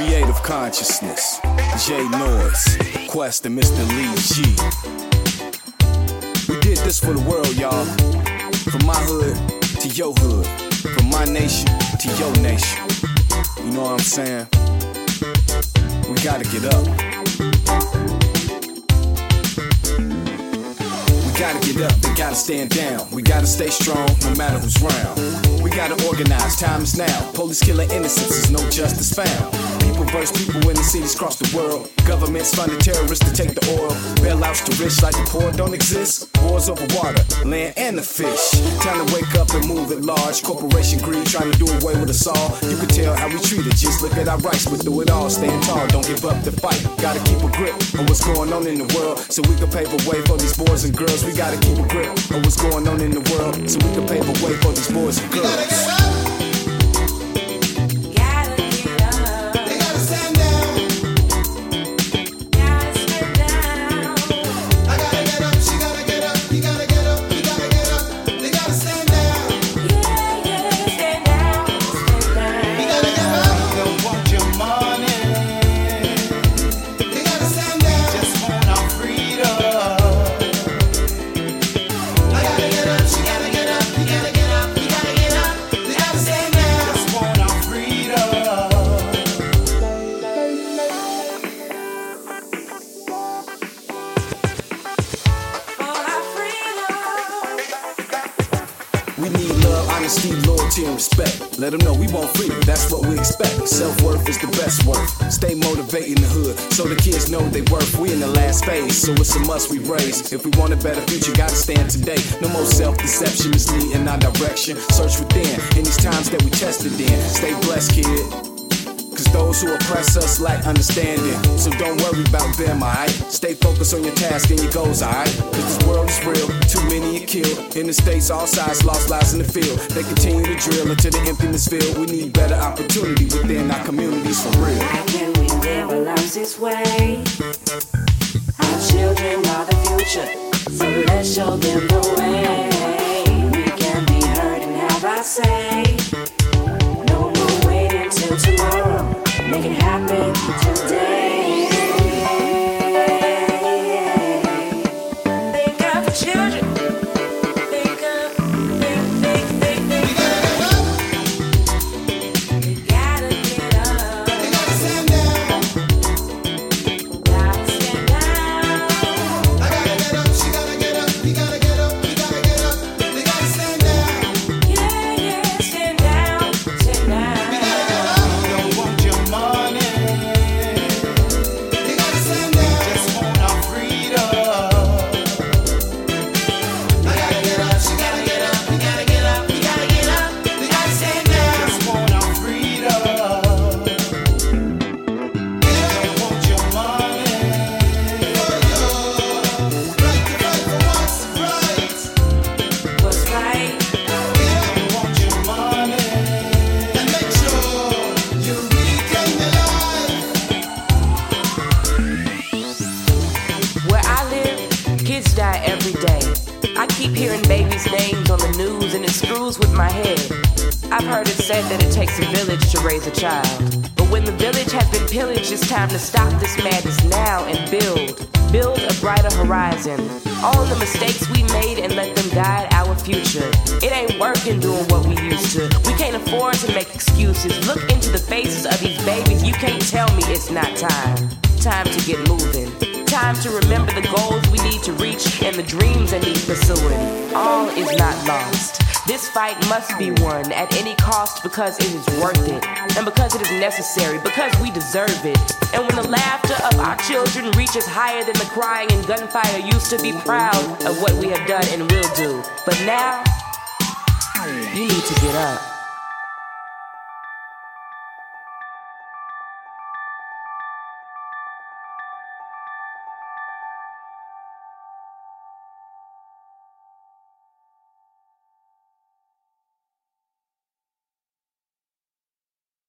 Creative consciousness. J Noise. Quest and Mr. Lee G. We did this for the world, y'all. From my hood to your hood. From my nation to your nation. You know what I'm saying? We gotta get up. We gotta get up, they gotta stand down. We gotta stay strong no matter who's round. We gotta organize, time is now. Police killing innocents, there's no justice found. People versus people in the cities across the world. Governments funding terrorists to take the oil. Bailouts to rich like the poor don't exist. Wars over water, land, and the fish. Time to wake up and move at large. Corporation greed trying to do away with us all. You can tell how we treat it. Just look at our rights, but through it all, stand tall. Don't give up the fight. Gotta keep a grip on what's going on in the world so we can pave a way for these boys and girls. We gotta keep a grip on what's going on in the world so we can pave a way for these boys and girls. Yes. We need love, honesty, loyalty, and respect. Let them know we want freedom, that's what we expect. Self worth is the best worth. Stay motivating the hood so the kids know they worth. We in the last phase, so it's a must we raise. If we want a better future, gotta stand today. No more self deception, misleading our direction. Search within in these times that we tested in. Stay blessed, kid. Cause those who oppress us lack understanding. So don't worry about them, alright? Stay focused on your task and your goals, alright? Cause this world is real, too many are killed. In the states, all sides lost lives in the field. They continue to drill until the emptiness filled. We need better opportunity within our communities for real. Why can we our lives this way? Our children are the future, so let's show them the way. Children. Names on the news and it screws with my head. I've heard it said that it takes a village to raise a child. But when the village has been pillaged, it's time to stop this madness now and build. Build a brighter horizon. All the mistakes we made and let them guide our future. It ain't working doing what we used to. We can't afford to make excuses. Look into the faces of these babies. You can't tell me it's not time. Time to get moving. Time to remember the goals we need to reach and the dreams that need pursuing. All is not lost. This fight must be won at any cost because it is worth it. And because it is necessary, because we deserve it. And when the laughter of our children reaches higher than the crying and gunfire used to be proud of what we have done and will do. But now, you need to get up.